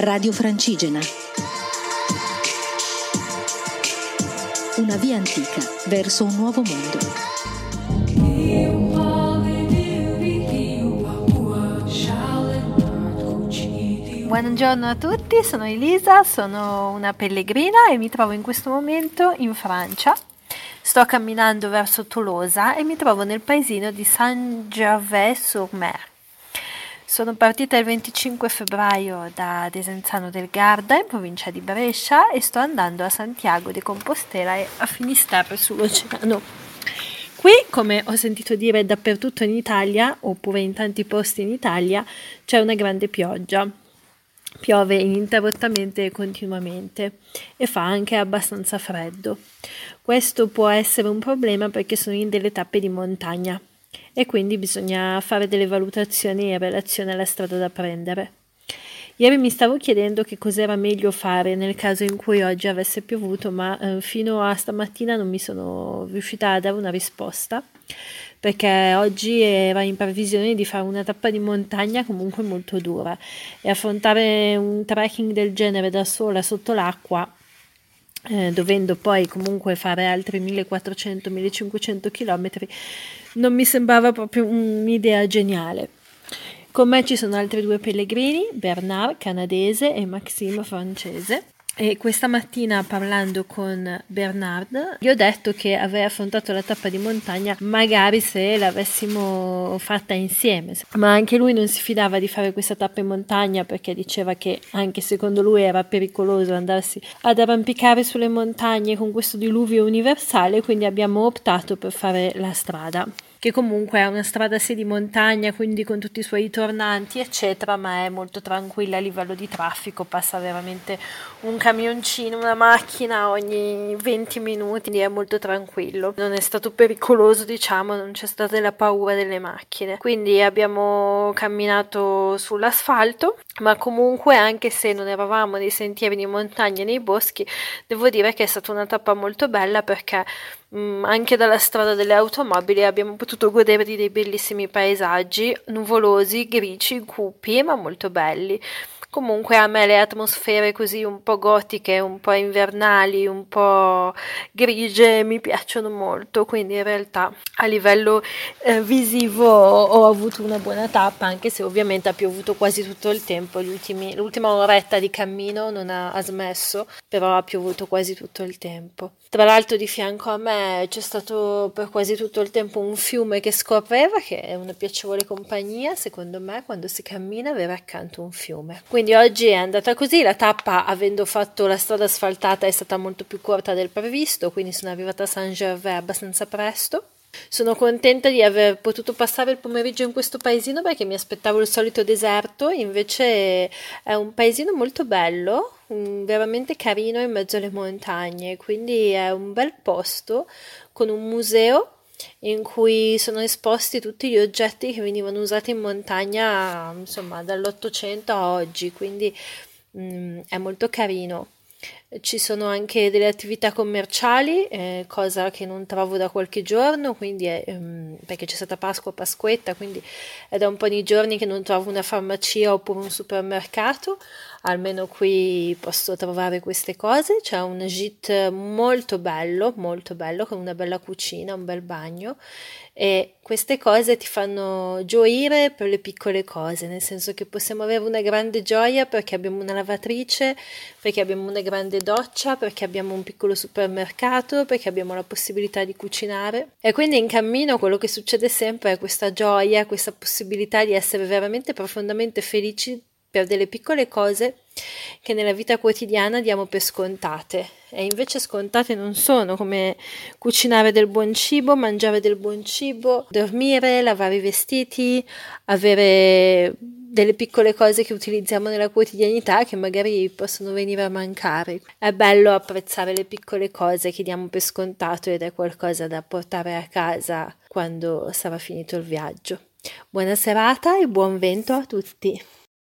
Radio Francigena. Una via antica verso un nuovo mondo. Buongiorno a tutti, sono Elisa, sono una pellegrina e mi trovo in questo momento in Francia. Sto camminando verso Tolosa e mi trovo nel paesino di Saint-Gervais-sur-Mer. Sono partita il 25 febbraio da Desenzano del Garda, in provincia di Brescia, e sto andando a Santiago de Compostela e a Finisterre sull'oceano. Qui, come ho sentito dire dappertutto in Italia, oppure in tanti posti in Italia, c'è una grande pioggia. Piove ininterrottamente e continuamente e fa anche abbastanza freddo. Questo può essere un problema perché sono in delle tappe di montagna e quindi bisogna fare delle valutazioni in relazione alla strada da prendere. Ieri mi stavo chiedendo che cos'era meglio fare nel caso in cui oggi avesse piovuto, ma eh, fino a stamattina non mi sono riuscita a dare una risposta perché oggi era in previsione di fare una tappa di montagna comunque molto dura e affrontare un trekking del genere da sola sotto l'acqua eh, dovendo poi comunque fare altri 1400-1500 km, non mi sembrava proprio un'idea geniale. Con me ci sono altri due pellegrini, Bernard canadese e Maxime francese. E questa mattina parlando con Bernard gli ho detto che avrei affrontato la tappa di montagna magari se l'avessimo fatta insieme, ma anche lui non si fidava di fare questa tappa in montagna perché diceva che anche secondo lui era pericoloso andarsi ad arrampicare sulle montagne con questo diluvio universale, quindi abbiamo optato per fare la strada che comunque è una strada sì di montagna, quindi con tutti i suoi tornanti, eccetera, ma è molto tranquilla a livello di traffico, passa veramente un camioncino, una macchina ogni 20 minuti, quindi è molto tranquillo. Non è stato pericoloso, diciamo, non c'è stata la paura delle macchine. Quindi abbiamo camminato sull'asfalto, ma comunque anche se non eravamo nei sentieri di montagna nei boschi, devo dire che è stata una tappa molto bella perché Mm, anche dalla strada delle automobili abbiamo potuto godere di dei bellissimi paesaggi nuvolosi, grigi, cupi, ma molto belli. Comunque a me le atmosfere così un po' gotiche, un po' invernali, un po' grigie mi piacciono molto, quindi in realtà a livello eh, visivo ho avuto una buona tappa, anche se ovviamente ha piovuto quasi tutto il tempo, ultimi, l'ultima oretta di cammino non ha, ha smesso, però ha piovuto quasi tutto il tempo. Tra l'altro di fianco a me c'è stato per quasi tutto il tempo un fiume che scorreva, che è una piacevole compagnia, secondo me, quando si cammina avere accanto un fiume. Quindi oggi è andata così, la tappa avendo fatto la strada asfaltata è stata molto più corta del previsto, quindi sono arrivata a Saint-Gervais abbastanza presto. Sono contenta di aver potuto passare il pomeriggio in questo paesino perché mi aspettavo il solito deserto, invece è un paesino molto bello, veramente carino in mezzo alle montagne, quindi è un bel posto con un museo in cui sono esposti tutti gli oggetti che venivano usati in montagna, insomma, dall'Ottocento a oggi, quindi mh, mm, è molto carino. Ci sono anche delle attività commerciali, eh, cosa che non trovo da qualche giorno, è, um, perché c'è stata Pasqua, Pasquetta, quindi è da un po' di giorni che non trovo una farmacia oppure un supermercato, almeno qui posso trovare queste cose. C'è un gite molto bello, molto bello, con una bella cucina, un bel bagno e queste cose ti fanno gioire per le piccole cose, nel senso che possiamo avere una grande gioia perché abbiamo una lavatrice, perché abbiamo una grande doccia, perché abbiamo un piccolo supermercato, perché abbiamo la possibilità di cucinare. E quindi in cammino quello che succede sempre è questa gioia, questa possibilità di essere veramente profondamente felici per delle piccole cose che nella vita quotidiana diamo per scontate e invece scontate non sono come cucinare del buon cibo, mangiare del buon cibo, dormire, lavare i vestiti, avere delle piccole cose che utilizziamo nella quotidianità che magari possono venire a mancare. È bello apprezzare le piccole cose che diamo per scontato ed è qualcosa da portare a casa quando sarà finito il viaggio. Buona serata e buon vento a tutti!